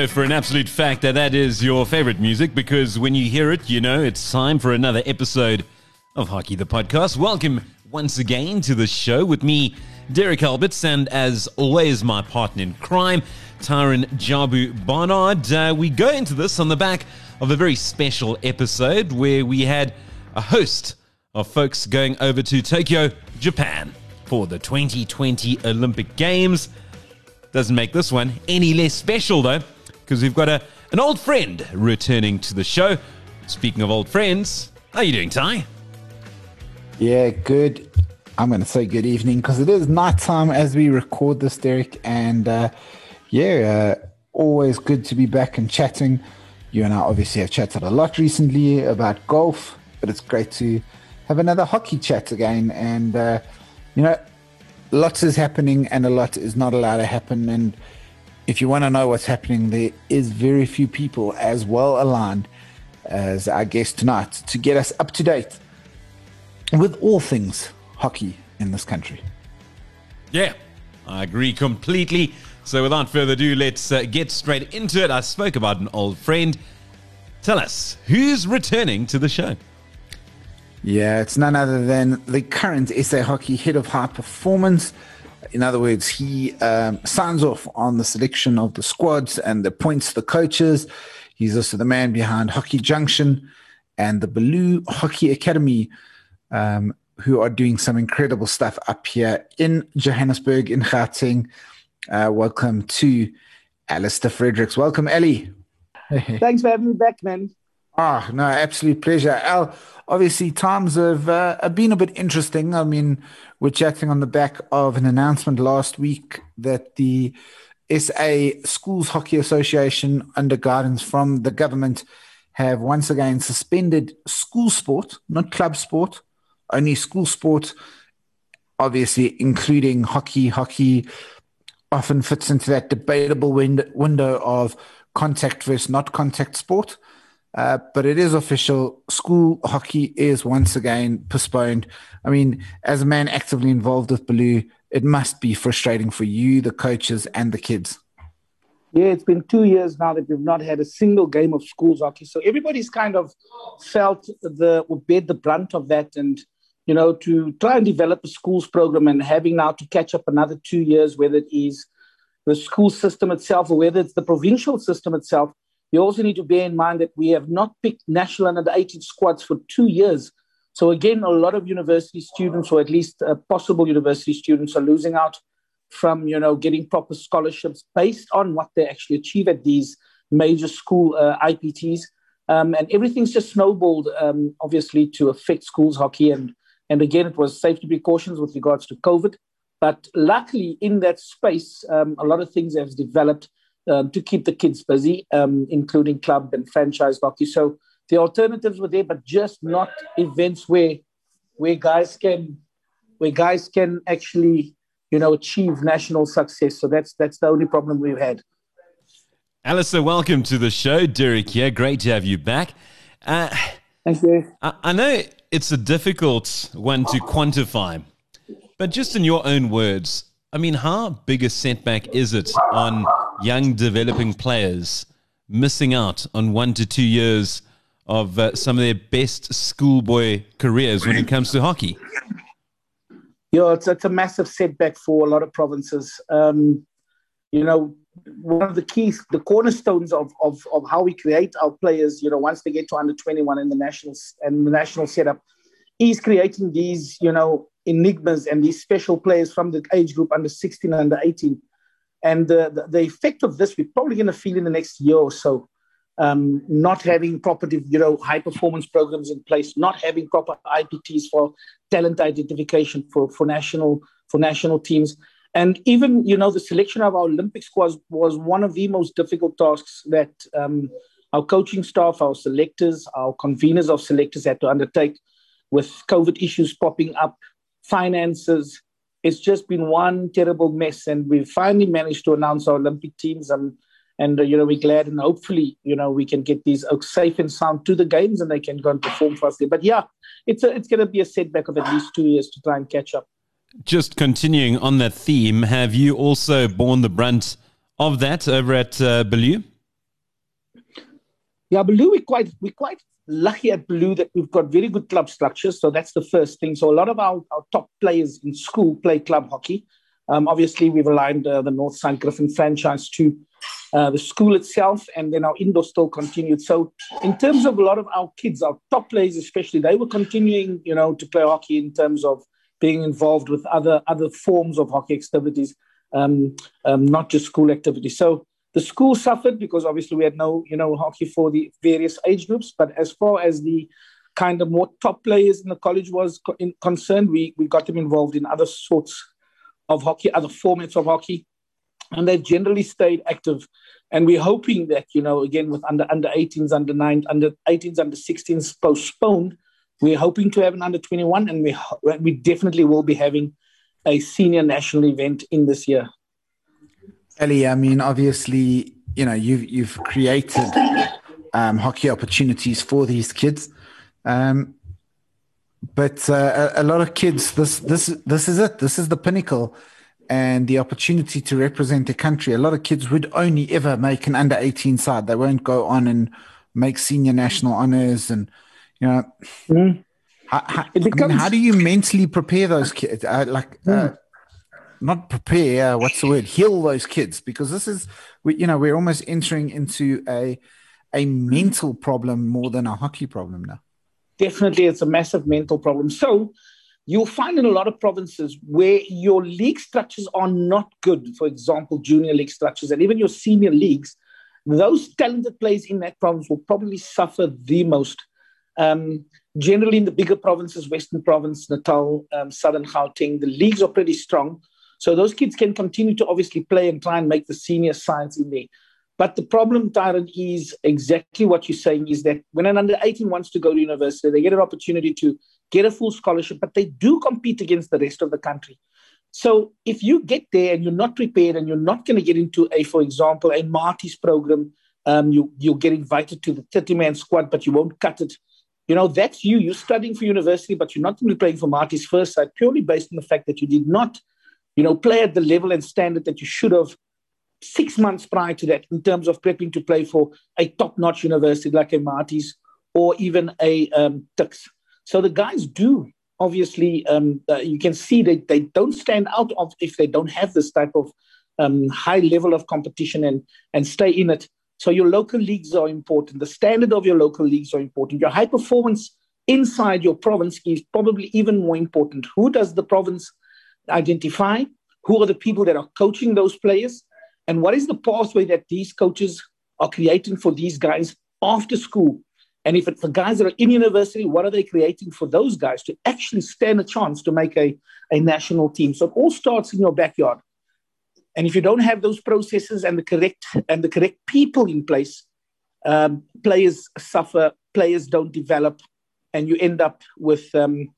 know for an absolute fact that that is your favorite music because when you hear it, you know it's time for another episode of Hockey the Podcast. Welcome once again to the show with me, Derek Alberts, and as always, my partner in crime, Tyron Jabu Barnard. Uh, we go into this on the back of a very special episode where we had a host of folks going over to Tokyo, Japan for the 2020 Olympic Games. Doesn't make this one any less special, though, because we've got a, an old friend returning to the show. Speaking of old friends, how are you doing, Ty? Yeah, good. I'm going to say good evening because it is nighttime as we record this, Derek. And uh, yeah, uh, always good to be back and chatting. You and I obviously have chatted a lot recently about golf, but it's great to have another hockey chat again. And, uh, you know, lots is happening and a lot is not allowed to happen. And if you want to know what's happening, there is very few people as well aligned as our guest tonight to get us up to date with all things hockey in this country. Yeah, I agree completely. So without further ado, let's uh, get straight into it. I spoke about an old friend. Tell us, who's returning to the show? Yeah, it's none other than the current SA Hockey head of high performance. In other words, he um, signs off on the selection of the squads and the appoints the coaches. He's also the man behind Hockey Junction and the Beaulieu Hockey Academy, um, who are doing some incredible stuff up here in Johannesburg, in Gauteng. Uh, welcome to Alistair Fredericks. Welcome, Ellie. Thanks for having me back, man. Ah, oh, no, absolute pleasure. Al, obviously, times have, uh, have been a bit interesting. I mean, we're chatting on the back of an announcement last week that the SA Schools Hockey Association, under guidance from the government, have once again suspended school sport, not club sport, only school sport, obviously, including hockey. Hockey often fits into that debatable wind- window of contact versus not contact sport. Uh, but it is official. School hockey is once again postponed. I mean, as a man actively involved with Beaulieu, it must be frustrating for you, the coaches, and the kids. Yeah, it's been two years now that we've not had a single game of schools hockey. So everybody's kind of felt the or bear the brunt of that, and you know, to try and develop a schools program and having now to catch up another two years, whether it is the school system itself or whether it's the provincial system itself you also need to bear in mind that we have not picked national under 18 squads for two years. So, again, a lot of university students, or at least uh, possible university students, are losing out from you know getting proper scholarships based on what they actually achieve at these major school uh, IPTs. Um, and everything's just snowballed, um, obviously, to affect schools hockey. And, and again, it was safety precautions with regards to COVID. But luckily, in that space, um, a lot of things have developed um, to keep the kids busy, um, including club and franchise hockey. So the alternatives were there, but just not events where where guys can where guys can actually you know achieve national success. So that's that's the only problem we've had. Alistair, welcome to the show. Derek Yeah, Great to have you back. Uh, Thank you. I, I know it's a difficult one to quantify, but just in your own words, I mean, how big a setback is it on young developing players missing out on one to two years of uh, some of their best schoolboy careers when it comes to hockey? Yeah, it's, it's a massive setback for a lot of provinces. Um, you know, one of the keys, the cornerstones of, of, of how we create our players, you know, once they get to under 21 in the national and the national setup, is creating these, you know, enigmas and these special players from the age group under 16 and under 18 and the, the, the effect of this, we're probably going to feel in the next year or so. Um, not having proper, you know, high performance programs in place, not having proper IPTs for talent identification for, for national for national teams, and even you know the selection of our Olympic squads was one of the most difficult tasks that um, our coaching staff, our selectors, our conveners of selectors had to undertake, with COVID issues popping up, finances, it's just been one terrible mess. And we finally managed to announce our Olympic teams. And, and uh, you know, we're glad and hopefully, you know, we can get these safe and sound to the games and they can go and perform for us there. But yeah, it's, a, it's going to be a setback of at least two years to try and catch up. Just continuing on that theme, have you also borne the brunt of that over at uh? Yeah, Beaulieu, we're quite, we're quite lucky at Beaulieu that we've got very good club structures. So that's the first thing. So a lot of our, our top players in school play club hockey. Um, obviously, we've aligned uh, the Northside Griffin franchise to uh, the school itself, and then our indoor still continued. So, in terms of a lot of our kids, our top players especially, they were continuing, you know, to play hockey in terms of being involved with other other forms of hockey activities, um, um, not just school activities. So, the school suffered because obviously we had no, you know, hockey for the various age groups. But as far as the kind of more top players in the college was co- in, concerned, we we got them involved in other sorts of hockey, other formats of hockey, and they've generally stayed active. And we're hoping that you know, again with under under 18s, under nine, under 18s, under 16s postponed, we're hoping to have an under 21, and we we definitely will be having a senior national event in this year. Ellie, I mean, obviously, you know, you've you've created um, hockey opportunities for these kids, um, but uh, a, a, lot of kids, this this this is it. This is the pinnacle, and the opportunity to represent the country. A lot of kids would only ever make an under eighteen side. They won't go on and make senior national honors, and you know. Mm. How, how, becomes, I mean, how do you mentally prepare those kids? Uh, like, mm. Not prepare. What's the word? Heal those kids because this is, we, you know, we're almost entering into a a mental problem more than a hockey problem now. Definitely, it's a massive mental problem. So you'll find in a lot of provinces where your league structures are not good. For example, junior league structures and even your senior leagues. Those talented players in that province will probably suffer the most. Um, generally, in the bigger provinces, Western Province, Natal, um, Southern Gauteng, the leagues are pretty strong so those kids can continue to obviously play and try and make the senior sides in there. But the problem, Tyron, is exactly what you're saying is that when an under 18 wants to go to university, they get an opportunity to get a full scholarship, but they do compete against the rest of the country. So if you get there and you're not prepared and you're not going to get into a, for example, a Maties program, um, you, you'll get invited to the 30 man squad, but you won't cut it. You know, that's you. You're studying for university, but you're not going to be playing for Maties first side purely based on the fact that you did not you know, play at the level and standard that you should have six months prior to that in terms of prepping to play for a top-notch university like a Maties or even a um, Tuks. So the guys do obviously um, uh, you can see that they don't stand out of if they don't have this type of um, high level of competition and and stay in it. So your local leagues are important. The standard of your local leagues are important. Your high performance inside your province is probably even more important. Who does the province identify who are the people that are coaching those players and what is the pathway that these coaches are creating for these guys after school. And if it's the guys that are in university, what are they creating for those guys to actually stand a chance to make a, a national team? So it all starts in your backyard. And if you don't have those processes and the correct and the correct people in place, um, players suffer, players don't develop, and you end up with um,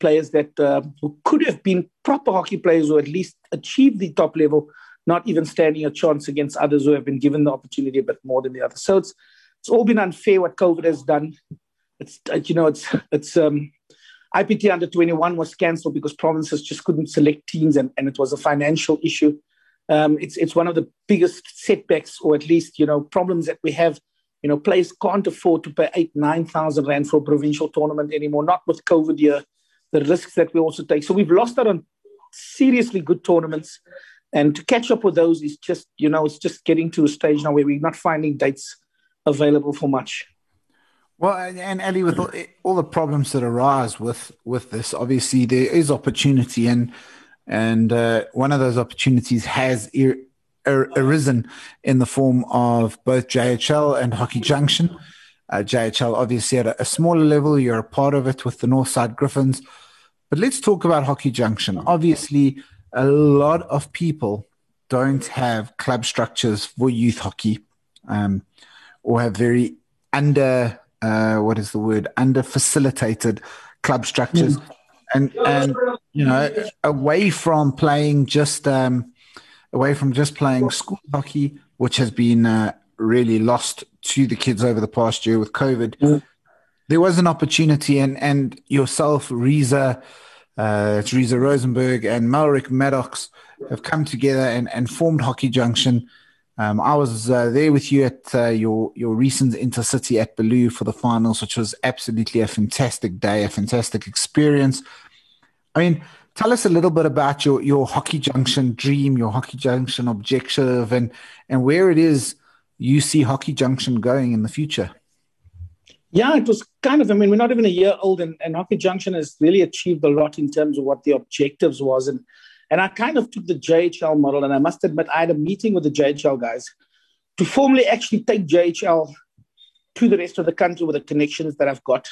players that uh, could have been proper hockey players or at least achieved the top level, not even standing a chance against others who have been given the opportunity a bit more than the others. So it's it's all been unfair what COVID has done. It's uh, you know it's it's um, IPT under 21 was cancelled because provinces just couldn't select teams and, and it was a financial issue. Um, it's it's one of the biggest setbacks or at least you know problems that we have. You know, players can't afford to pay eight, nine thousand rand for a provincial tournament anymore. Not with COVID year the risks that we also take. So we've lost out on seriously good tournaments. And to catch up with those is just, you know, it's just getting to a stage now where we're not finding dates available for much. Well, and Ellie, with all, all, the problems that arise with with this, obviously there is opportunity, and and uh, one of those opportunities has er, er, arisen in the form of both JHL and Hockey Junction. Uh, JHL obviously at a, a, smaller level, you're a part of it with the Northside Griffins. But let's talk about Hockey Junction. Obviously, a lot of people don't have club structures for youth hockey um, or have very under, uh, what is the word, under facilitated club structures. Mm. And, and, you know, away from playing just, um, away from just playing school hockey, which has been uh, really lost to the kids over the past year with COVID. Mm. There was an opportunity, and and yourself, Reza, uh, Reza Rosenberg, and Malric Maddox have come together and, and formed Hockey Junction. Um, I was uh, there with you at uh, your your recent intercity at Beaulieu for the finals, which was absolutely a fantastic day, a fantastic experience. I mean, tell us a little bit about your your Hockey Junction dream, your Hockey Junction objective, and and where it is you see Hockey Junction going in the future. Yeah, it was kind of. I mean, we're not even a year old, and, and Hockey Junction has really achieved a lot in terms of what the objectives was, and and I kind of took the JHL model, and I must admit, I had a meeting with the JHL guys to formally actually take JHL to the rest of the country with the connections that I've got.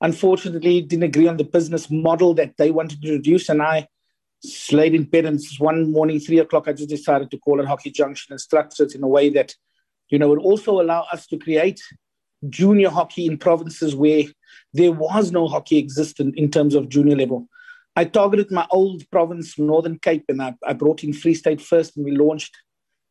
Unfortunately, didn't agree on the business model that they wanted to introduce, and I slayed in bed. And one morning, three o'clock, I just decided to call it Hockey Junction and structure it in a way that, you know, would also allow us to create junior hockey in provinces where there was no hockey existent in terms of junior level. I targeted my old province, Northern Cape, and I, I brought in Free State first, and we launched,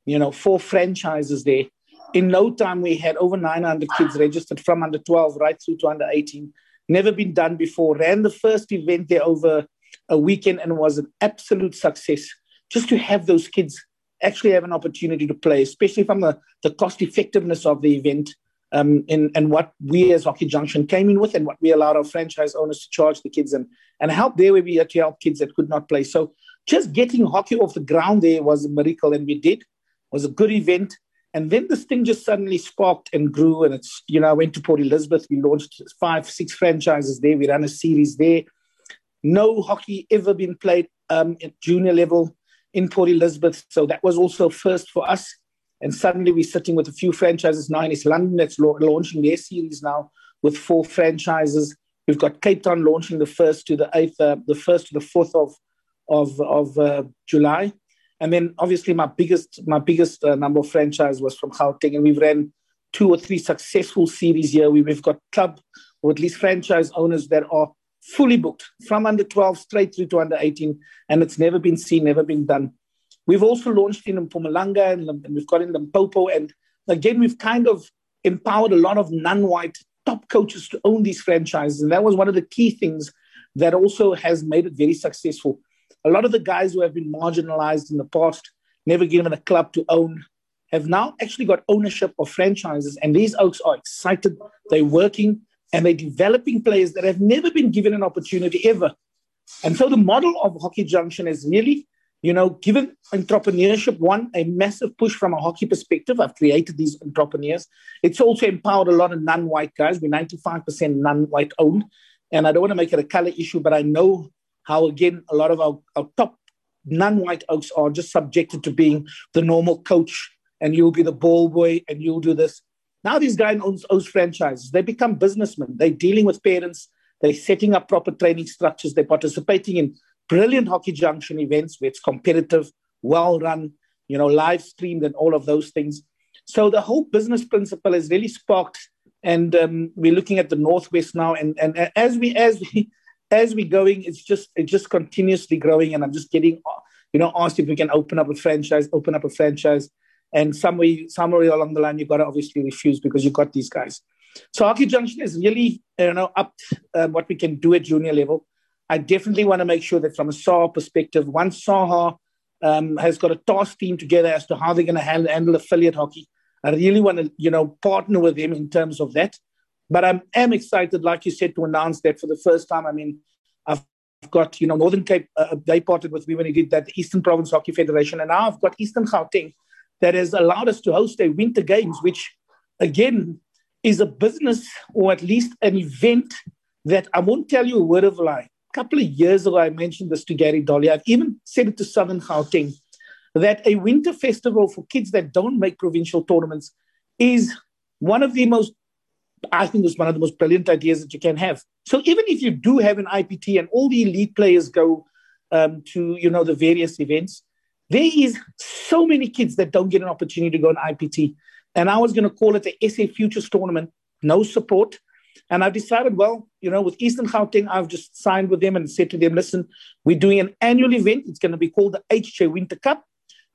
you know, four franchises there. In no time, we had over 900 kids registered from under 12 right through to under 18. Never been done before. Ran the first event there over a weekend and was an absolute success. Just to have those kids actually have an opportunity to play, especially from the, the cost effectiveness of the event um, in, and what we as Hockey Junction came in with and what we allowed our franchise owners to charge the kids and, and help there where we had to help kids that could not play. So just getting hockey off the ground there was a miracle and we did. It was a good event. And then this thing just suddenly sparked and grew. And it's, you know, I went to Port Elizabeth. We launched five, six franchises there. We ran a series there. No hockey ever been played um, at junior level in Port Elizabeth. So that was also first for us. And suddenly we're sitting with a few franchises now in London that's launching their series now with four franchises. We've got Cape Town launching the first to the eighth, uh, the first to the fourth of of of uh, July, and then obviously my biggest my biggest uh, number of franchise was from Gauteng, and we've ran two or three successful series here. We've got club or at least franchise owners that are fully booked from under 12 straight through to under 18, and it's never been seen, never been done. We've also launched in Mpumalanga and, and we've got in Limpopo. And again, we've kind of empowered a lot of non-white top coaches to own these franchises. And that was one of the key things that also has made it very successful. A lot of the guys who have been marginalized in the past, never given a club to own, have now actually got ownership of franchises. And these oaks are excited. They're working and they're developing players that have never been given an opportunity ever. And so the model of Hockey Junction is really you know, given entrepreneurship one a massive push from a hockey perspective. I've created these entrepreneurs. It's also empowered a lot of non-white guys. We're 95% non-white owned. And I don't want to make it a color issue, but I know how, again, a lot of our, our top non-white oaks are just subjected to being the normal coach and you'll be the ball boy and you'll do this. Now these guys owns, owns franchises. They become businessmen. They're dealing with parents. They're setting up proper training structures. They're participating in brilliant Hockey Junction events where it's competitive, well run, you know, live streamed and all of those things. So the whole business principle is really sparked, and um, we're looking at the northwest now. And and as we as we as we going, it's just it's just continuously growing. And I'm just getting, you know, asked if we can open up a franchise, open up a franchise. And somewhere somewhere along the line, you've got to obviously refuse because you've got these guys. So Hockey Junction is really you know up um, what we can do at junior level. I definitely want to make sure that from a SAHA perspective, once SAHA um, has got a task team together as to how they're going to handle, handle affiliate hockey, I really want to, you know, partner with them in terms of that. But I am excited, like you said, to announce that for the first time. I mean, I've got, you know, Northern Cape, uh, they partnered with me when he did that, the Eastern Province Hockey Federation. And now I've got Eastern Gauteng that has allowed us to host a winter games, which again is a business or at least an event that I won't tell you a word of lie A couple of years ago, I mentioned this to Gary Dolly. I've even said it to Southern Gauteng that a winter festival for kids that don't make provincial tournaments is one of the most, I think, is one of the most brilliant ideas that you can have. So even if you do have an IPT and all the elite players go um, to, you know, the various events, there is so many kids that don't get an opportunity to go on IPT. And I was going to call it the SA Futures Tournament, no support, and I've decided, well, you know, with Eastern Gauteng, I've just signed with them and said to them, listen, we're doing an annual event. It's going to be called the HJ Winter Cup.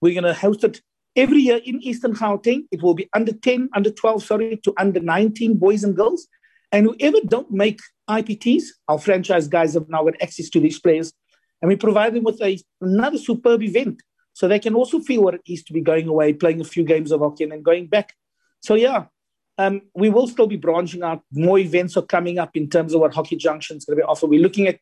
We're going to host it every year in Eastern Gauteng. It will be under 10, under 12, sorry, to under 19 boys and girls. And whoever don't make IPTs, our franchise guys have now got access to these players. And we provide them with a, another superb event so they can also feel what it is to be going away, playing a few games of hockey, and then going back. So yeah, um, we will still be branching out. More events are coming up in terms of what Hockey Junction is going to be offered. We're looking at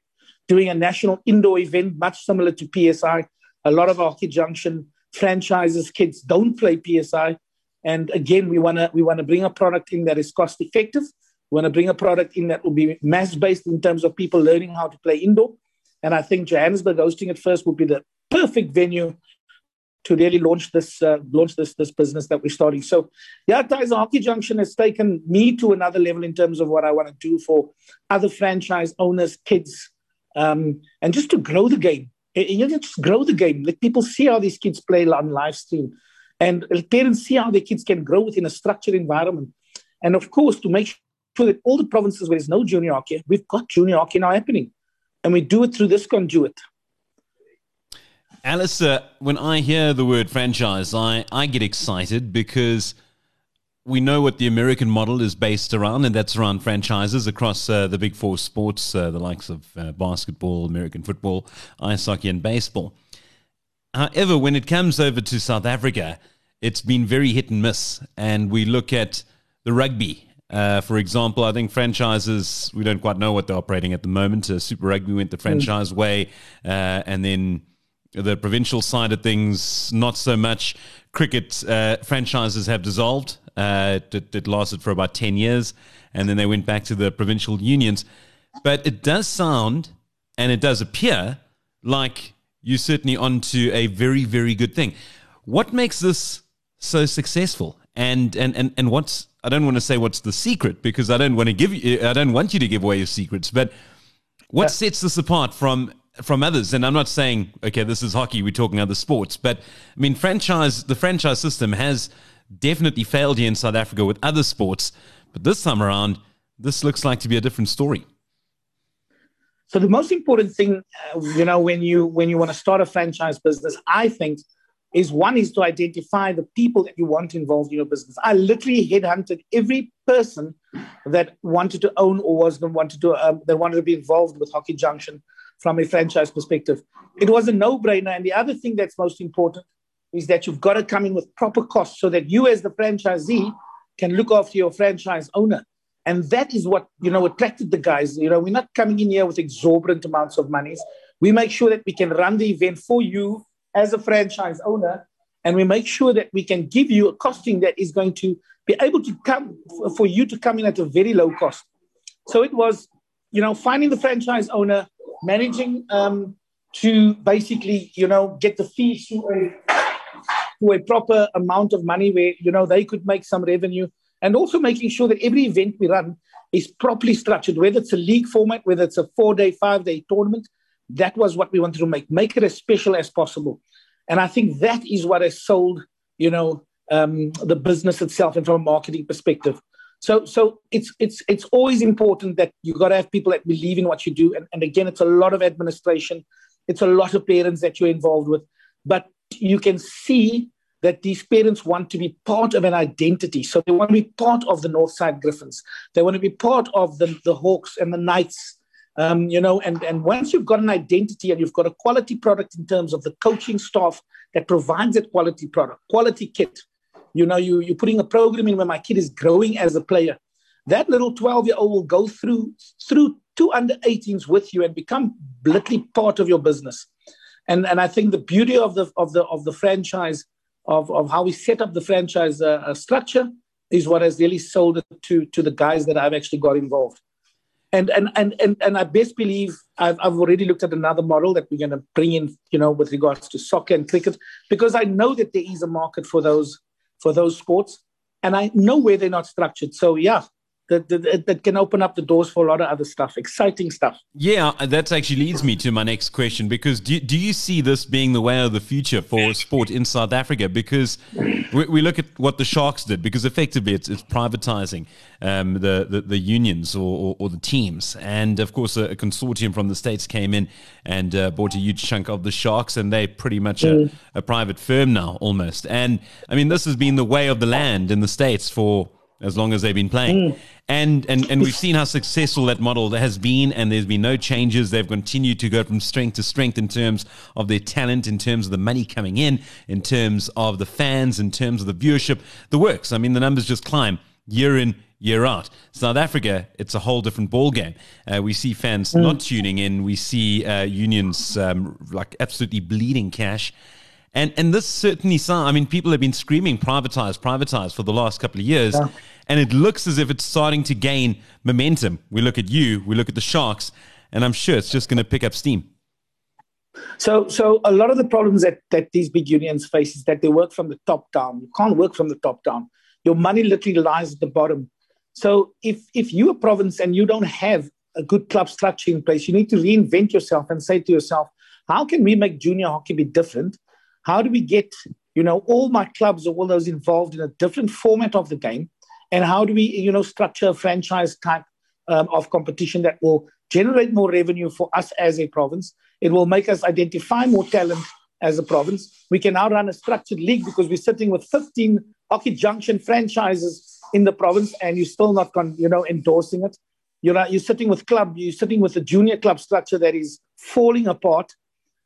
doing a national indoor event, much similar to PSI. A lot of Hockey Junction franchises, kids don't play PSI, and again, we want to we want to bring a product in that is cost effective. We want to bring a product in that will be mass based in terms of people learning how to play indoor. And I think Johannesburg hosting it first would be the perfect venue to really launch this uh, launch this this business that we're starting. So, yeah, Tyson Hockey Junction has taken me to another level in terms of what I want to do for other franchise owners, kids, um, and just to grow the game. You know, just grow the game. Let people see how these kids play on live stream, and parents see how their kids can grow within a structured environment. And of course, to make sure that all the provinces where there's no junior hockey, we've got junior hockey now happening, and we do it through this conduit. Alistair, when I hear the word franchise, I, I get excited because we know what the American model is based around, and that's around franchises across uh, the big four sports, uh, the likes of uh, basketball, American football, ice hockey, and baseball. However, when it comes over to South Africa, it's been very hit and miss. And we look at the rugby. Uh, for example, I think franchises, we don't quite know what they're operating at the moment. Uh, Super Rugby went the mm. franchise way, uh, and then the provincial side of things, not so much. Cricket uh, franchises have dissolved. Uh, it, it, lasted for about 10 years, and then they went back to the provincial unions. But it does sound and it does appear like you're certainly onto a very, very good thing. What makes this so successful? And, and, and, and what's, I don't want to say what's the secret because I don't want to give you, I don't want you to give away your secrets, but what sets this apart from from others. And I'm not saying, okay, this is hockey, we're talking other sports. But I mean, franchise, the franchise system has definitely failed here in South Africa with other sports. But this time around, this looks like to be a different story. So the most important thing, uh, you know, when you when you want to start a franchise business, I think, is one is to identify the people that you want involved in your business. I literally headhunted every person that wanted to own or was wanted to um, that wanted to be involved with Hockey Junction from a franchise perspective. It was a no brainer. And the other thing that's most important is that you've got to come in with proper costs so that you, as the franchisee, can look after your franchise owner. And that is what you know attracted the guys. You know, we're not coming in here with exorbitant amounts of monies. We make sure that we can run the event for you as a franchise owner, and we make sure that we can give you a costing that is going to be able to come for you to come in at a very low cost. So it was, you know, finding the franchise owner, managing um, to basically, you know, get the fees to a, to a proper amount of money where, you know, they could make some revenue and also making sure that every event we run is properly structured, whether it's a league format, whether it's a four day, five day tournament. That was what we wanted to make, make it as special as possible. And I think that is what has sold, you know, um, the business itself and from a marketing perspective. So, so it's it's it's always important that you got to have people that believe in what you do. And, and again, it's a lot of administration, it's a lot of parents that you're involved with, but you can see that these parents want to be part of an identity. So they want to be part of the Northside Griffins. They want to be part of the, the Hawks and the Knights. Um, you know, and, and once you've got an identity and you've got a quality product in terms of the coaching staff that provides that quality product, quality kit, you know, you, you're putting a program in where my kid is growing as a player. That little 12 year old will go through through two under 18s with you and become literally part of your business. And, and I think the beauty of the of the of the franchise of, of how we set up the franchise uh, uh, structure is what has really sold it to to the guys that I've actually got involved. And and and and, and I best believe I've, I've already looked at another model that we're going to bring in, you know, with regards to soccer and cricket, because I know that there is a market for those for those sports, and I know where they're not structured. So yeah, that, that, that, can open up the doors for a lot of other stuff, exciting stuff. Yeah, that actually leads me to my next question because do, do you see this being the way of the future for sport in South Africa? Because we, we look at what the Sharks did, because effectively it's, it's privatizing um, the, the, the, unions or, or, or, the teams. And of course, a, a, consortium from the States came in and uh, bought a huge chunk of the Sharks, and they're pretty much mm. a, a private firm now almost. And I mean, this has been the way of the land in the States for as long as they've been playing. Mm. And, and and we've seen how successful that model has been, and there's been no changes. They've continued to go from strength to strength in terms of their talent, in terms of the money coming in, in terms of the fans, in terms of the viewership. The works. I mean, the numbers just climb year in, year out. South Africa, it's a whole different ballgame. Uh, we see fans mm. not tuning in. We see uh, unions um, like absolutely bleeding cash. And and this certainly sounds. I mean, people have been screaming privatize, privatize for the last couple of years, yeah. and it looks as if it's starting to gain momentum. We look at you, we look at the Sharks, and I'm sure it's just going to pick up steam. So, so a lot of the problems that that these big unions face is that they work from the top down. You can't work from the top down. Your money literally lies at the bottom. So, if if you're a province and you don't have a good club structure in place, you need to reinvent yourself and say to yourself, how can we make junior hockey be different? How do we get, you know, all my clubs or all those involved in a different format of the game? And how do we, you know, structure a franchise type um, of competition that will generate more revenue for us as a province? It will make us identify more talent as a province. We can now run a structured league because we're sitting with 15 Hockey Junction franchises in the province, and you're still not, con- you know, endorsing it. You're, not, you're sitting with club, you're sitting with a junior club structure that is falling apart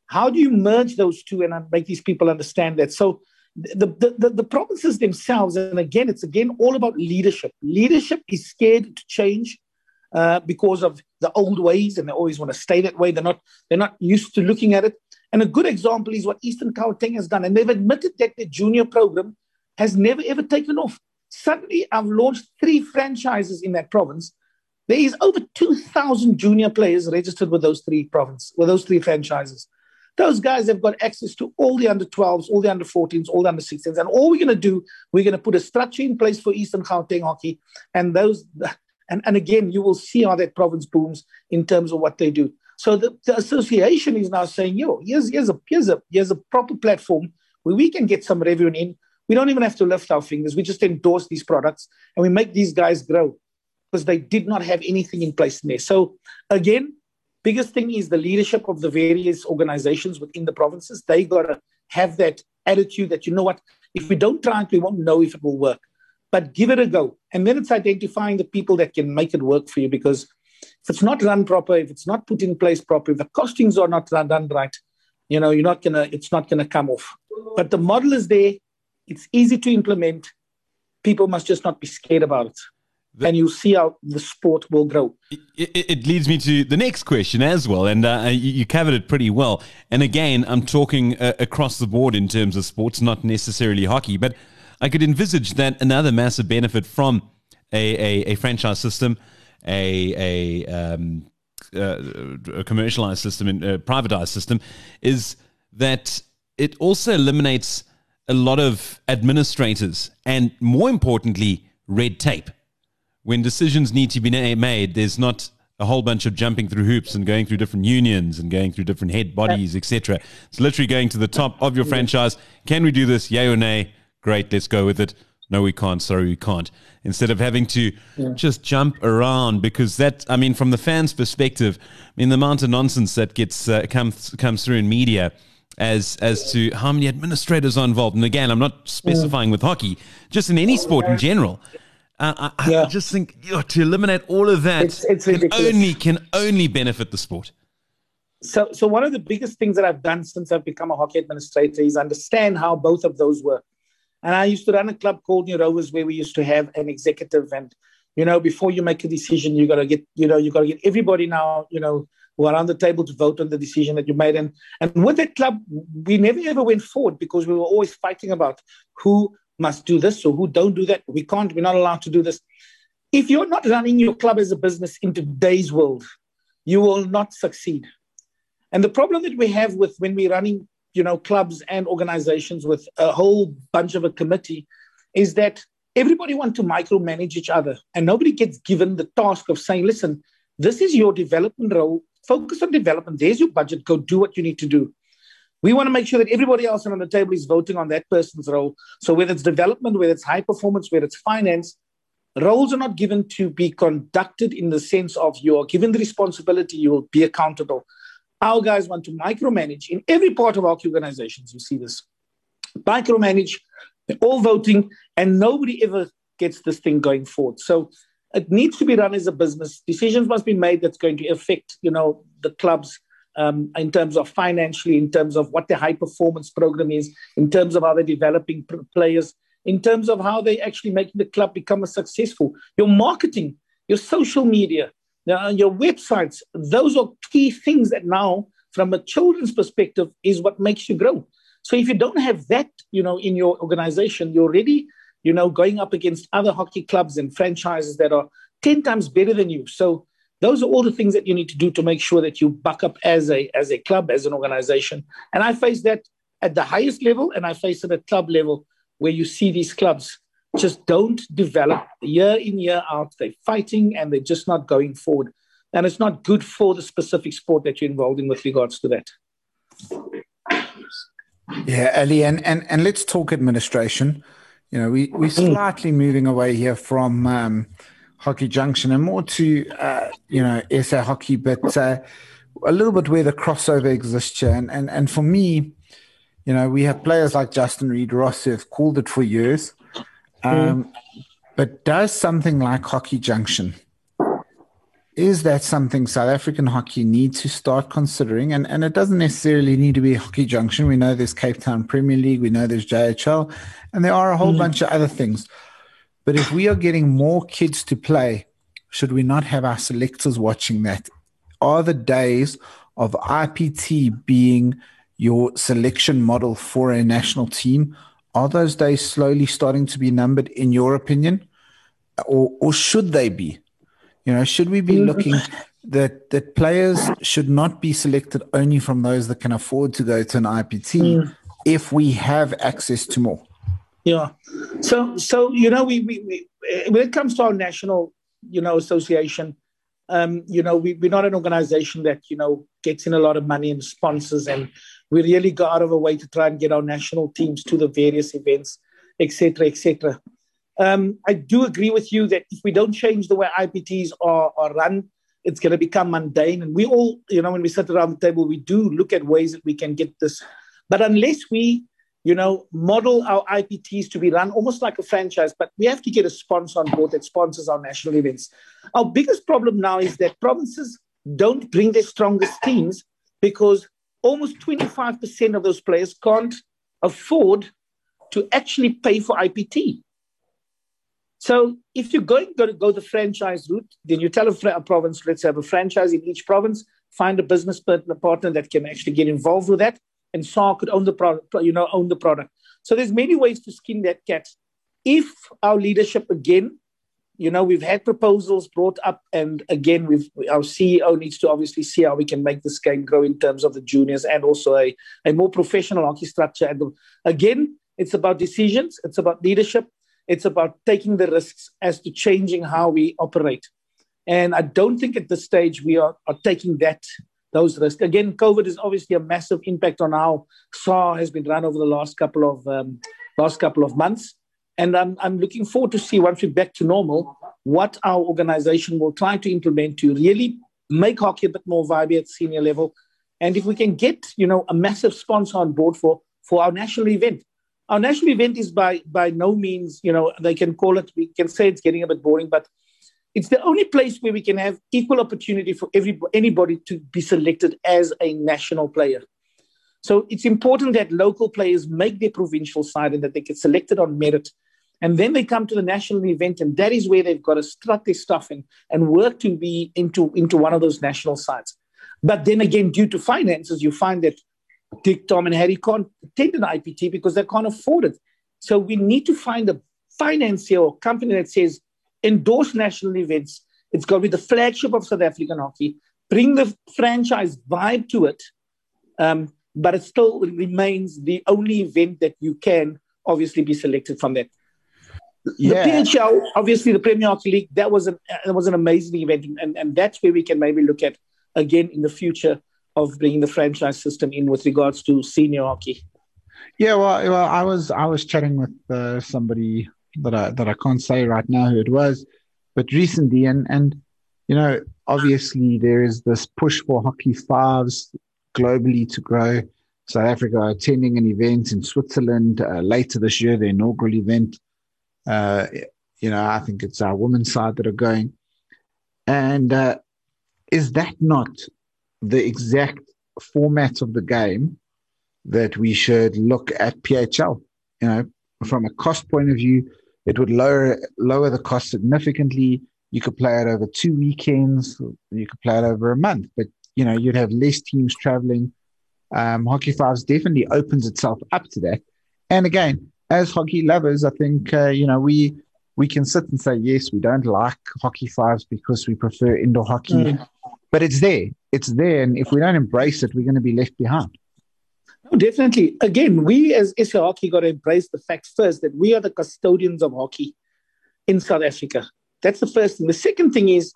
how do you merge those two and make these people understand that? So the, the, the, provinces themselves, and again, it's again all about leadership. Leadership is scared to change uh, because of the old ways, and they always want to stay that way. They're not they're not used to looking at it. And a good example is what Eastern Gauteng has done, and they've admitted that the junior program has never ever taken off. Suddenly, I've launched three franchises in that province. There is over two thousand junior players registered with those three provinces, with those three franchises. Those guys have got access to all the under 12s, all the under 14s, all the under 16s. And all we're going to do, we're going to put a structure in place for Eastern Gauteng hockey. And those, and, and again, you will see how that province booms in terms of what they do. So the, the association is now saying, yo, here's, here's, a, here's, a, here's a proper platform where we can get some revenue in. We don't even have to lift our fingers. We just endorse these products and we make these guys grow because they did not have anything in place in there. So again, biggest thing is the leadership of the various organizations within the provinces. They got to have that attitude that, you know what, if we don't try it, we won't know if it will work. But give it a go. And then it's identifying the people that can make it work for you because if it's not run proper, if it's not put in place properly, if the costings are not done right, you know, you're not gonna, it's not gonna come off. But the model is there, it's easy to implement. People must just not be scared about it and you see how the sport will grow. It, it, it, leads me to the next question as well, and uh, you, you, covered it pretty well. And again, I'm talking uh, across the board in terms of sports, not necessarily hockey, but I could envisage that another massive benefit from a, a, a franchise system, a, a, um, uh, a commercialized system, and a privatized system, is that it also eliminates a lot of administrators and, more importantly, red tape when decisions need to be made, there's not a whole bunch of jumping through hoops and going through different unions and going through different head bodies, etc. It's literally going to the top of your franchise. Can we do this? Yay or nay? Great, let's go with it. No, we can't. Sorry, we can't. Instead of having to yeah. just jump around, because that, I mean, from the fans' perspective, I mean, the amount of nonsense that gets uh, comes comes through in media as as to how many administrators are involved. And again, I'm not specifying with hockey, just in any sport in general. Uh, I, yeah. I, just think you know, to eliminate all of that it's, it's can only can only benefit the sport. So, so one of the biggest things that I've done since I've become a hockey administrator is understand how both of those work. And I used to run a club called New Rovers where we used to have an executive, and you know, before you make a decision, you got to get, you know, you got to get everybody now, you know, who are on the table to vote on the decision that you made. And and with that club, we never ever went forward because we were always fighting about who must do this or who don't do that. We can't, we're not allowed to do this. If you're not running your club as a business in today's world, you will not succeed. And the problem that we have with when we're running, you know, clubs and organizations with a whole bunch of a committee is that everybody wants to micromanage each other and nobody gets given the task of saying, listen, this is your development role. Focus on development. There's your budget. Go do what you need to do. We want to make sure that everybody else on the table is voting on that person's role. So whether it's development, whether it's high performance, whether it's finance, roles are not given to be conducted in the sense of you are given the responsibility, you will be accountable. Our guys want to micromanage in every part of our organizations. You see this micromanage, they're all voting, and nobody ever gets this thing going forward. So it needs to be run as a business. Decisions must be made that's going to affect, you know, the clubs um, in terms of financially, in terms of what the high performance program is, in terms of how they're developing players, in terms of how they actually making the club become a successful. Your marketing, your social media, uh, your websites, those are key things that now, from a children's perspective, is what makes you grow. So if you don't have that, you know, in your organization, you're already, you know, going up against other hockey clubs and franchises that are 10 times better than you. So those are all the things that you need to do to make sure that you buck up as a as a club, as an organization. And I face that at the highest level, and I face it at club level, where you see these clubs just don't develop year in year out. They're fighting and they're just not going forward, and it's not good for the specific sport that you're involved in with regards to that. Yeah, Ali, and, and, and let's talk administration. You know, we, we're mm. slightly moving away here from um, Hockey Junction and more to, uh, you know, SA Hockey, but uh, a little bit where the crossover exists here. And, and, and for me, you know, we have players like Justin Reid-Ross who have called it for years. Mm. Um, mm. But does something like Hockey Junction is that something South African hockey needs to start considering? And, and it doesn't necessarily need to be Hockey Junction. We know there's Cape Town Premier League, we know there's JHL, and there are a whole mm. bunch of other things. But if we are getting more kids to play, should we not have our selectors watching that? Are the days of IPT being your selection model for a national team, are those days slowly starting to be numbered, in your opinion? Or, or should they be? You know, should we be mm. looking that that players should not be selected only from those that can afford to go to an IPT mm. if we have access to more? Yeah. So so you know we, we, we when it comes to our national you know association, um, you know we, we're not an organization that you know gets in a lot of money and sponsors and we really go out of our way to try and get our national teams to the various events, etc., etc. Um, I do agree with you that if we don't change the way IPTs are, are run, it's going to become mundane. And we all, you know, when we sit around the table, we do look at ways that we can get this. But unless we, you know, model our IPTs to be run almost like a franchise, but we have to get a sponsor on board that sponsors our national events. Our biggest problem now is that provinces don't bring their strongest teams because almost 25% of those players can't afford to actually pay for IPT. So if you're going to go the franchise route, then you tell a, a, province, let's have a franchise in each province, find a business partner that can actually get involved with that, and SAHA could own the product, you know, own the product. So there's many ways to skin that cat. If our leadership again, you know, we've had proposals brought up, and again, we've our CEO needs to obviously see how we can make this game grow in terms of the juniors and also a, a more professional hockey structure. And again, it's about decisions, it's about leadership, it's about taking the risks as to changing how we operate. And I don't think at this stage we are, are taking that those risks. Again, COVID is obviously a massive impact on how SAHA has been run over the last couple of um, last couple of months. And I'm, I'm looking forward to see once we're back to normal what our organization will try to implement to really make hockey a bit more vibrant at senior level. And if we can get, you know, a massive sponsor on board for, for our national event, our national event is by by no means, you know, they can call it, we can say it's getting a bit boring, but it's the only place where we can have equal opportunity for every anybody to be selected as a national player. So it's important that local players make their provincial side and that they get selected on merit. And then they come to the national event, and that is where they've got to strut their stuff in and work to be into, into one of those national sides. But then again, due to finances, you find that Dick, Tom, and Harry can't attend an IPT because they can't afford it. So we need to find a financier or company that says endorse national events. It's got to be the flagship of South African hockey. Bring the franchise vibe to it, um, but it still remains the only event that you can obviously be selected from that. Yeah. The PHL, obviously, the Premier Hockey League, that was an that was an amazing event, and, and that's where we can maybe look at again in the future of bringing the franchise system in with regards to senior hockey? Yeah, well, well I was I was chatting with uh, somebody that I that I can't say right now who it was, but recently, and and you know, obviously there is this push for hockey fives globally to grow. South Africa attending an event in Switzerland uh, later this year, the inaugural event. Uh, You know, I think it's our women's side that are going. And uh, is that not the exact format of the game that we should look at PHL? You know, from a cost point of view, it would lower lower the cost significantly. You could play it over two weekends. You could play it over a month, but you know you'd have less teams traveling. Um, hockey Fives definitely opens itself up to that. And again, as hockey lovers, I think uh, you know we we can sit and say yes, we don't like hockey fives because we prefer indoor hockey, mm. but it's there, it's there, and if we don't embrace it, we're going to be left behind. No, definitely. Again, we as SA Hockey got to embrace the fact first that we are the custodians of hockey in South Africa. That's the first thing. The second thing is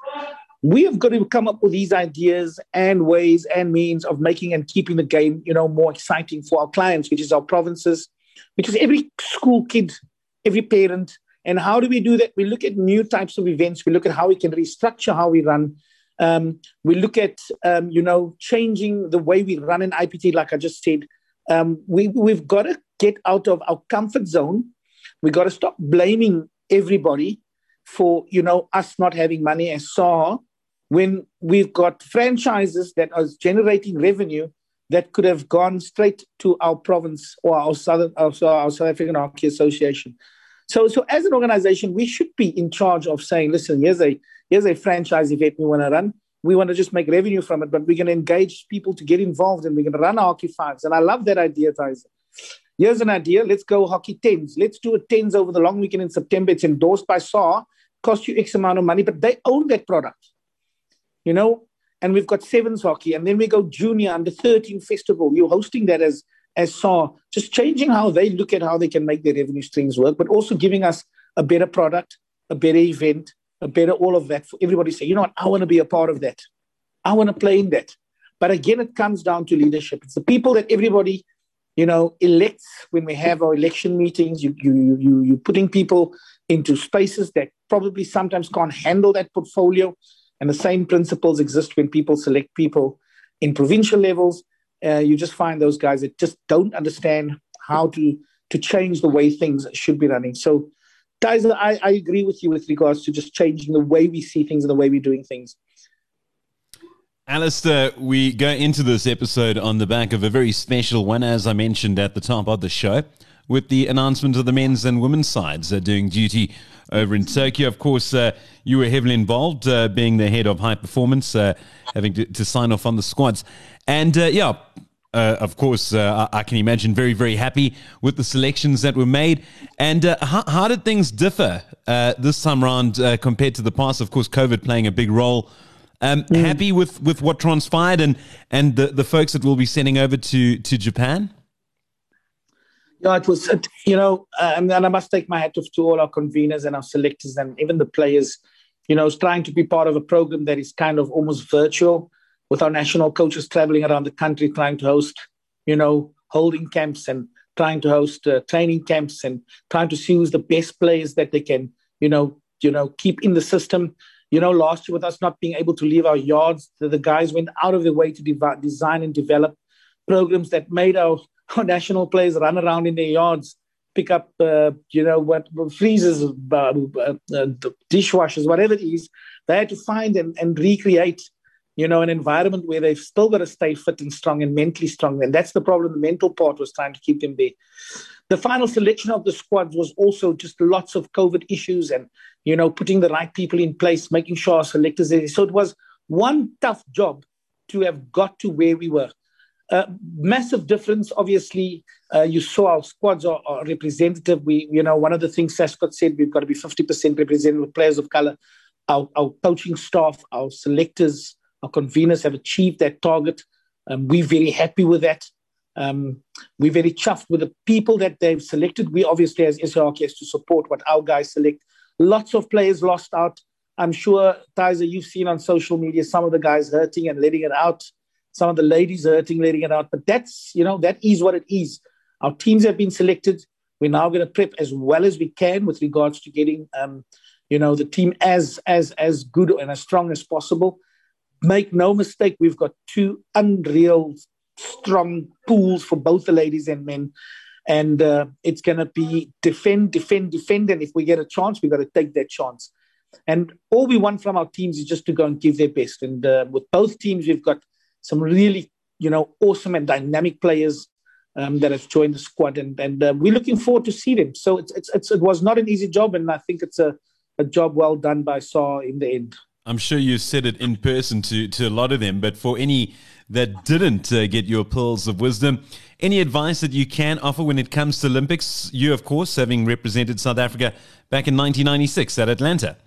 we have got to come up with these ideas and ways and means of making and keeping the game, you know, more exciting for our clients, which is our provinces, which is every school kid, every parent. And how do we do that? We look at new types of events. We look at how we can restructure how we run. Um, we look at, um, you know, changing the way we run an IPT, like I just said. Um, we, we've got to get out of our comfort zone. We've got to stop blaming everybody for, you know, us not having money as SAHA when we've got franchises that are generating revenue that could have gone straight to our province or our Southern, our South African Hockey Association. So, so as an organization, we should be in charge of saying, listen, here's a here's a franchise event we want to run. We want to just make revenue from it, but we're going to engage people to get involved and we're going to run hockey fives. And I love that idea, Tyson. Here's an idea. Let's go hockey tens. Let's do a tens over the long weekend in September. It's endorsed by SAHA, cost you X amount of money, but they own that product you know, and we've got sevens hockey, and then we go junior under 13 festival. You're hosting that as as SAHA, just changing how they look at how they can make their revenue streams work, but also giving us a better product, a better event, better all of that for everybody say, you know what, I want to be a part of that. I want to play in that. But again, it comes down to leadership. It's the people that everybody, you know, elects when we have our election meetings. You you you you're putting people into spaces that probably sometimes can't handle that portfolio. And the same principles exist when people select people in provincial levels. Uh, you just find those guys that just don't understand how to to change the way things should be running. So, guys, I, I agree with you with regards to just changing the way we see things and the way we're doing things. Alistair, we go into this episode on the back of a very special one, as I mentioned at the top of the show, with the announcement of the men's and women's sides uh, doing duty over in Tokyo. Of course, uh, you were heavily involved, uh, being the head of high performance, uh, having to, to, sign off on the squads. And uh, yeah, uh, of course, uh, I can imagine very, very happy with the selections that were made. And how, how, did things differ this time around compared to the past? Of course, COVID playing a big role. Um, mm. Happy with, with what transpired and, and the, the folks that will be sending over to, to Japan? Yeah, it was, you know, um, and I must take my hat off to all our conveners and our selectors and even the players, you know, trying to be part of a program that is kind of almost virtual with our national coaches traveling around the country trying to host, you know, holding camps and trying to host uh, training camps and trying to choose the best players that they can, you know, you know, keep in the system. You know, last year with us not being able to leave our yards, the, the guys went out of their way to de- design and develop programs that made our how national players run around in their yards, pick up, uh, you know, what freezers, uh, uh, dishwashers, whatever it is. They had to find and, and recreate, you know, an environment where they've still got to stay fit and strong and mentally strong. And that's the problem. The mental part was trying to keep them there. The final selection of the squads was also just lots of COVID issues and, you know, putting the right people in place, making sure our selectors. So it was one tough job to have got to where we were. Uh, massive difference. Obviously, uh, you saw our squads are, are, representative. We, you know, one of the things SASCOC said, we've got to be 50% represented with players of color. Our, our coaching staff, our selectors, our conveners have achieved that target. Um, we're very happy with that. Um, we're very chuffed with the people that they've selected. We obviously, as SAHA, has to support what our guys select. Lots of players lost out. I'm sure, Tyza, you've seen on social media some of the guys hurting and letting it out some of the ladies hurting, letting it out. But that's, you know, that is what it is. Our teams have been selected. We're now going to prep as well as we can with regards to getting, um, you know, the team as as as good and as strong as possible. Make no mistake, we've got two unreal strong pools for both the ladies and men. And uh, it's going to be defend, defend, defend. And if we get a chance, we've got to take that chance. And all we want from our teams is just to go and give their best. And uh, with both teams, we've got some really, you know, awesome and dynamic players um, that have joined the squad, and and uh, we're looking forward to see them. So it's, it's, it's it was not an easy job, and I think it's a, a job well done by SAHA in the end. I'm sure you said it in person to to a lot of them, but for any that didn't uh, get your pearls of wisdom, any advice that you can offer when it comes to Olympics? You, of course, having represented South Africa back in 1996 at Atlanta.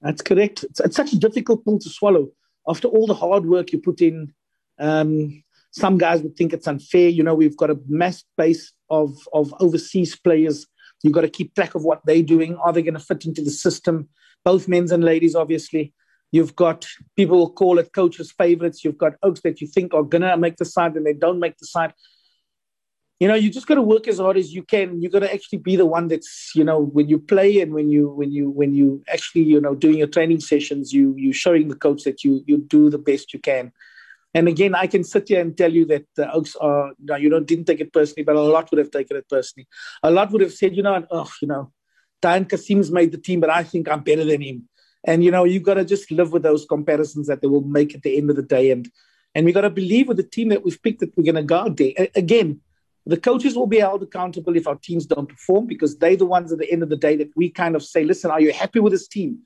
That's correct. It's, it's such a difficult pill to swallow after all the hard work you put in. Um, some guys would think it's unfair. You know, we've got a mass base of, of overseas players. You've got to keep track of what they're doing. Are they going to fit into the system? Both men's and ladies, obviously. You've got people will call it coaches' favorites. You've got oaks that you think are to make the side and they don't make the side. You know, you just got to work as hard as you can. You got to actually be the one that's, you know, when you play and when you when you when you actually, you know, doing your training sessions, you you showing the coach that you you do the best you can. And again, I can sit here and tell you that the Oaks are, no, you know, didn't take it personally, but a lot would have taken it personally. A lot would have said, you know, oh, you know, Dayaan Cassiem's made the team, but I think I'm better than him. And, you know, you've got to just live with those comparisons that they will make at the end of the day. And, and we've got to believe with the team that we've picked that we're going to go out there. Again, the coaches will be held accountable if our teams don't perform because they're the ones at the end of the day that we kind of say, listen, are you happy with this team?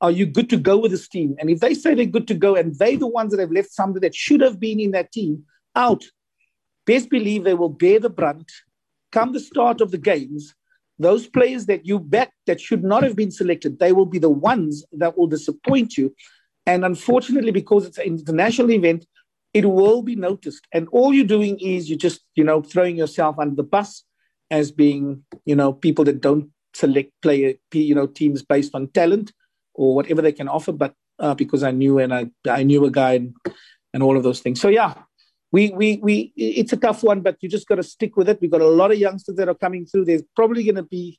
Are you good to go with this team? And if they say they're good to go and they're the ones that have left somebody that should have been in that team out, best believe they will bear the brunt come the start of the games. Those players that you bet that should not have been selected, they will be the ones that will disappoint you. And unfortunately, because it's an international event, it will be noticed. And all you're doing is you're just, you know, throwing yourself under the bus as being, you know, people that don't select player, you know, teams based on talent or whatever they can offer. But uh, because I knew and I, I knew a guy and, and all of those things. So yeah, we we we it's a tough one, but you just got to stick with it. We've got a lot of youngsters that are coming through. There's probably going to be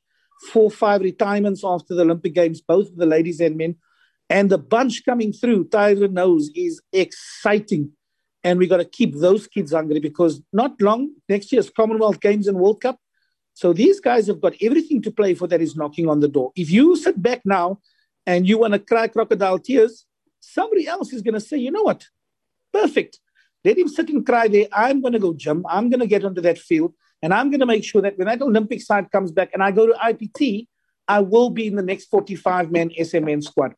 four, five retirements after the Olympic Games, both the ladies and men. And the bunch coming through, Tyler knows, is exciting. And we got to keep those kids hungry because not long next year's Commonwealth Games and World Cup. So these guys have got everything to play for that is knocking on the door. If you sit back now and you want to cry crocodile tears, somebody else is going to say, you know what? Perfect. Let him sit and cry there. I'm going to go jump. I'm going to get onto that field. And I'm going to make sure that when that Olympic side comes back and I go to IPT, I will be in the next 45 man SMN squad.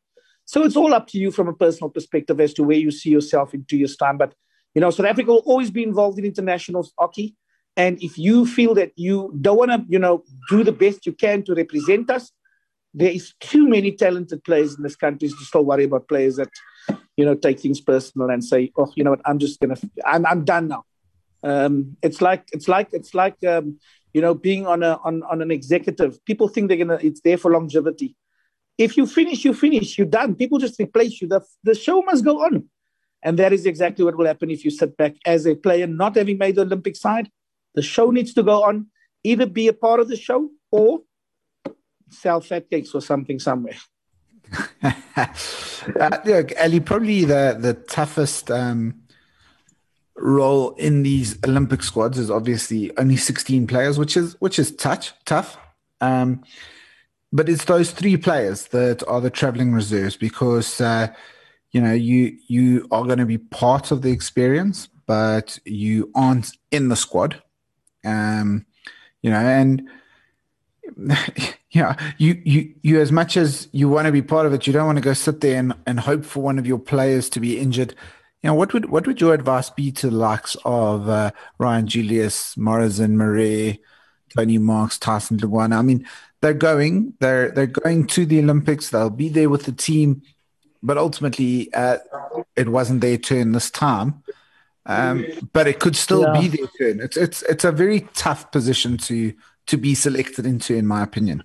So it's all up to you from a personal perspective as to where you see yourself in two years' time. But, you know, South Africa will always be involved in international hockey. And if you feel that you don't want to, you know, do the best you can to represent us, there is too many talented players in this country to still worry about players that you know take things personal and say oh you know what? I'm just gonna i'm, I'm done now. Um, it's like it's like it's like um, you know being on a on, on an executive. People think they're gonna it's there for longevity. If you finish you finish. You're done. People just replace you. The, the show must go on. And that is exactly what will happen if you sit back as a player not having made the olympic side. The show needs to go on either be a part of the show or sell fat cakes or something somewhere. uh, look, Ali, probably the the toughest um, role in these Olympic squads is obviously only 16 players, which is which is touch tough. Um, but it's those three players that are the traveling reserves because uh, you know you you are going to be part of the experience, but you aren't in the squad. Um, you know, and yeah, you, you, you, as much as you want to be part of it, you don't want to go sit there and, and hope for one of your players to be injured. You know, what would, what would your advice be to the likes of uh, Ryan Julius, Morrison, Marais, Tony Marks, Tyson Dlungwana? I mean, they're going, they're, they're going to the Olympics. They'll be there with the team, but ultimately, uh, it wasn't their turn this time. Um, but it could still yeah. be their turn. It's, it's, it's a very tough position to, to be selected into, in my opinion?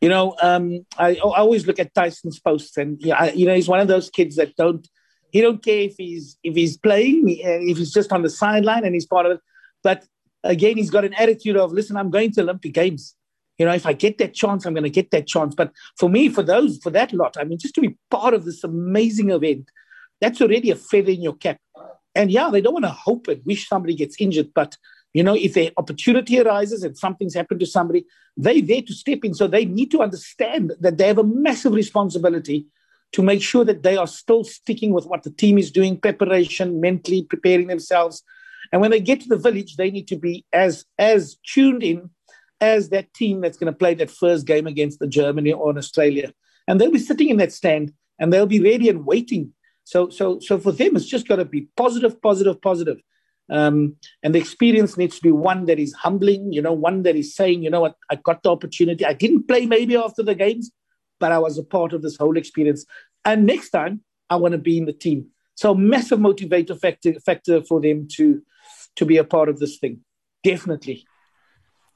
You know, um, I, I, always look at Tyson's posts, and yeah, you know, he's one of those kids that don't he don't care if he's if he's playing, if he's just on the sideline and he's part of it. But again, he's got an attitude of, listen, I'm going to Olympic Games. You know, if I get that chance, I'm going to get that chance. But for me, for those, for that lot, I mean, just to be part of this amazing event, that's already a feather in your cap. And yeah, they don't want to hope and wish somebody gets injured, but You know, if an opportunity arises and something's happened to somebody, they're there to step in. So they need to understand that they have a massive responsibility to make sure that they are still sticking with what the team is doing, preparation, mentally preparing themselves. And when they get to the village, they need to be as as tuned in as that team that's going to play that first game against the Germany or Australia. And they'll be sitting in that stand and they'll be ready and waiting. So so so for them, it's just got to be positive, positive, positive. Um, and the experience needs to be one that is humbling, you know, one that is saying, you know what, I got the opportunity. I didn't play maybe after the games, but I was a part of this whole experience. And next time, I want to be in the team. So massive motivator factor, factor for them to to be a part of this thing. Definitely.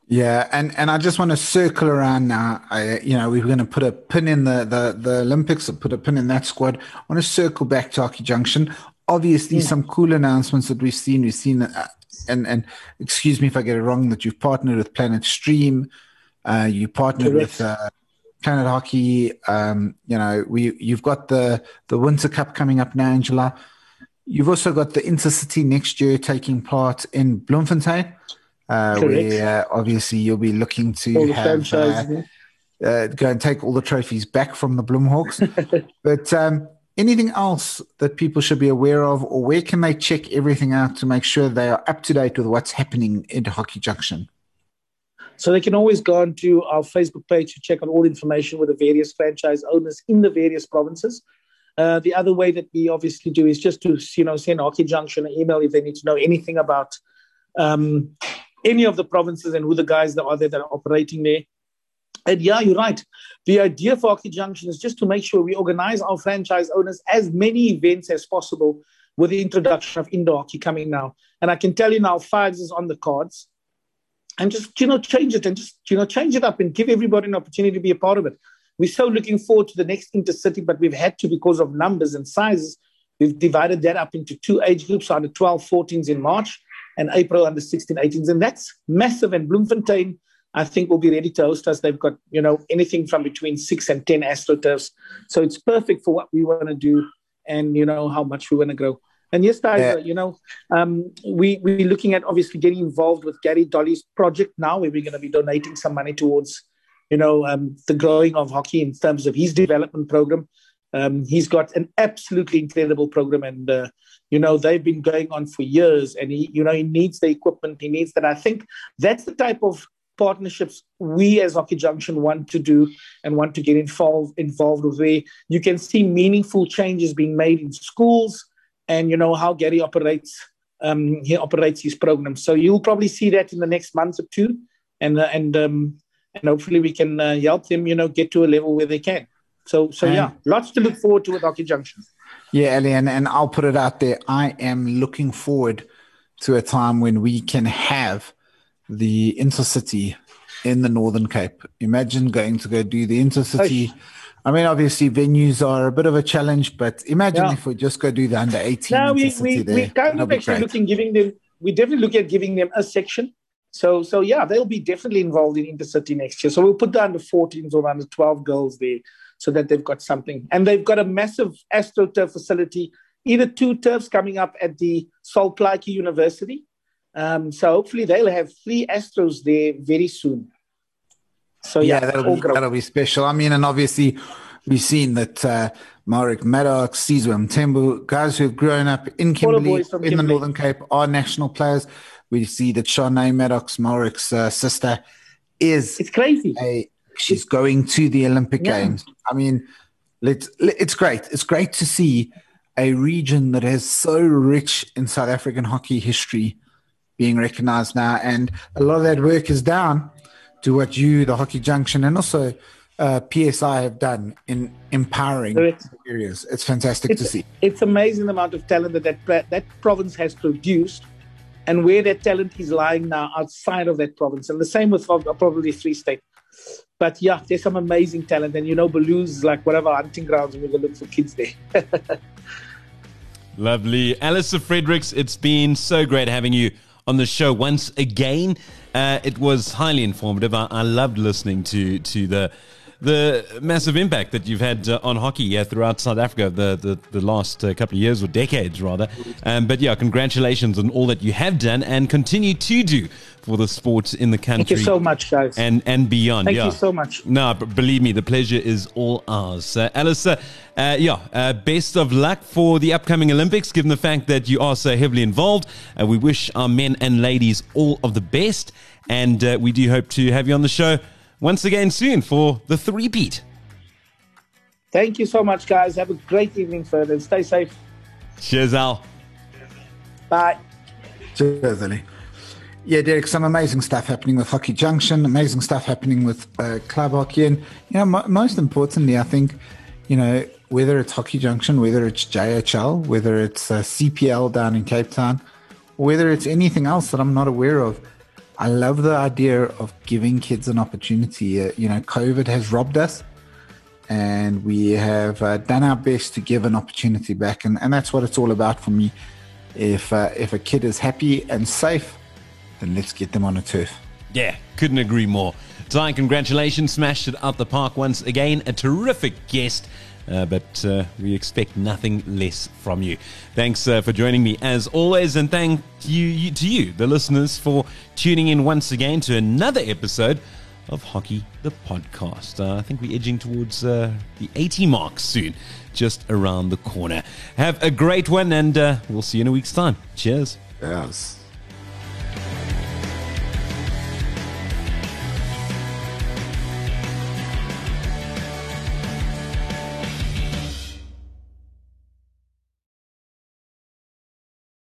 Yeah, and, and I just want to circle around now. I, you know, we are going to put a pin in the, the, the Olympics, put a pin in that squad. I want to circle back to Hockey Junction obviously yeah. some cool announcements that we've seen. We've seen, uh, and and excuse me if I get it wrong, that you've partnered with Planet Stream, uh, you partnered Correct. with uh, Planet Hockey. Um, you know, we you've got the the Winter Cup coming up now July. You've also got the Intercity next year taking part in Bloemfontein, uh, where uh, obviously you'll be looking to have. Uh, uh, go and take all the trophies back from the Bloemhawks. but um, anything else that people should be aware of, or where can they check everything out to make sure they are up to date with what's happening in Hockey Junction? So they can always go onto our Facebook page to check on all information with the various franchise owners in the various provinces. Uh, the other way that we obviously do is just to you know send Hockey Junction an email if they need to know anything about um, any of the provinces and who the guys that are there that are operating there. And yeah, you're right. The idea for Hockey Junction is just to make sure we organize our franchise owners as many events as possible with the introduction of indoor hockey coming now. And I can tell you now, Fives is on the cards. And just, you know, change it and just, you know, change it up and give everybody an opportunity to be a part of it. We're so looking forward to the next intercity, but we've had to because of numbers and sizes. We've divided that up into two age groups, under 12, 14s in March and April under 16, 18s. And that's massive. And Bloemfontein I think will be ready to host us. They've got, you know, anything from between six and 10 astroturfs. So it's perfect for what we want to do and, you know, how much we want to grow. And yes, guys, yeah. you know, um, we, we're looking at obviously getting involved with Gary Dolly's project now, where we're going to be donating some money towards, you know, um, the growing of hockey in terms of his development program. Um, he's got an absolutely incredible program, and uh, you know they've been going on for years. And he, you know, he needs the equipment, he needs that. I think that's the type of partnerships we as Hockey Junction want to do and want to get involved involved with where you can see meaningful changes being made in schools and you know how Gary operates um, he operates his program. So you'll probably see that in the next month or two, and uh, and um, and hopefully we can uh, help them you know get to a level where they can. So so yeah, lots to look forward to with Hockey Junction. Yeah, Ellie, and, and I'll put it out there. I am looking forward to a time when we can have the intercity in the Northern Cape. Imagine going to go do the intercity. I mean, obviously, venues are a bit of a challenge, but imagine yeah. if we just go do the under 18 no, we, we, there. we kind of actually looking, giving them, we definitely look at giving them a section. So, so yeah, they'll be definitely involved in intercity next year. So we'll put the under 14s or under 12 girls there so that they've got something. And they've got a massive AstroTurf facility, either two turfs coming up at the Sol Plaatje University um, so hopefully they'll have three Astros there very soon. So yeah, yeah that'll, be, that'll be special. I mean, and obviously we've seen that uh, Marek Maddox, Sizwe Mthembu, guys who have grown up in Kimberley, in Kimberley. the Northern Cape, are national players. We see that Shanae Maddox, Marek's uh, sister, is it's crazy. A, she's going to the Olympic yeah. Games. I mean, let's, it's great. It's great to see a region that is so rich in South African hockey history being recognized now. And a lot of that work is down to what you, the Hockey Junction, and also uh, PSI have done in empowering it's, areas. It's fantastic it's, to see. It's amazing the amount of talent that, that that province has produced and where that talent is lying now outside of that province. And the same with probably Free State. But yeah, there's some amazing talent. And you know, Baloo's like whatever hunting grounds, and we're going to look for kids there. Lovely. Alistair Fredericks, it's been so great having you on the show once again. Uh, it was highly informative. I, I, loved listening to to the the massive impact that you've had uh, on hockey uh, throughout South Africa the, the, the last uh, couple of years or decades, rather. Um, but yeah, congratulations on all that you have done and continue to do for the sport in the country. Thank you so much, guys. And, and beyond. Thank yeah. you so much. No, but believe me, the pleasure is all ours. Uh, Alistair, uh, yeah, uh, best of luck for the upcoming Olympics, given the fact that you are so heavily involved. Uh, we wish our men and ladies all of the best. And uh, we do hope to have you on the show once again soon for the three beat. Thank you so much, guys. Have a great evening further. Stay safe. Cheers, Al. Bye. Cheers, Ali. Yeah, Derek, some amazing stuff happening with Hockey Junction, amazing stuff happening with uh, Club Hockey. And, you know, mo- most importantly, I think, you know, whether it's Hockey Junction, whether it's JHL, whether it's uh, CPL down in Cape Town, whether it's anything else that I'm not aware of, I love the idea of giving kids an opportunity. Uh, you know, COVID has robbed us, and we have uh, done our best to give an opportunity back, and, and that's what it's all about for me. If uh, if a kid is happy and safe, then let's get them on a turf. Yeah, couldn't agree more. Ty, congratulations, smashed it out the park once again. A terrific guest. Uh, but uh, we expect nothing less from you. Thanks uh, for joining me as always, and thank you, you, to you, the listeners, for tuning in once again to another episode of Hockey the Podcast. Uh, I think we're edging towards uh, the 80 mark soon, just around the corner. Have a great one, and uh, we'll see you in a week's time. Cheers. Yes.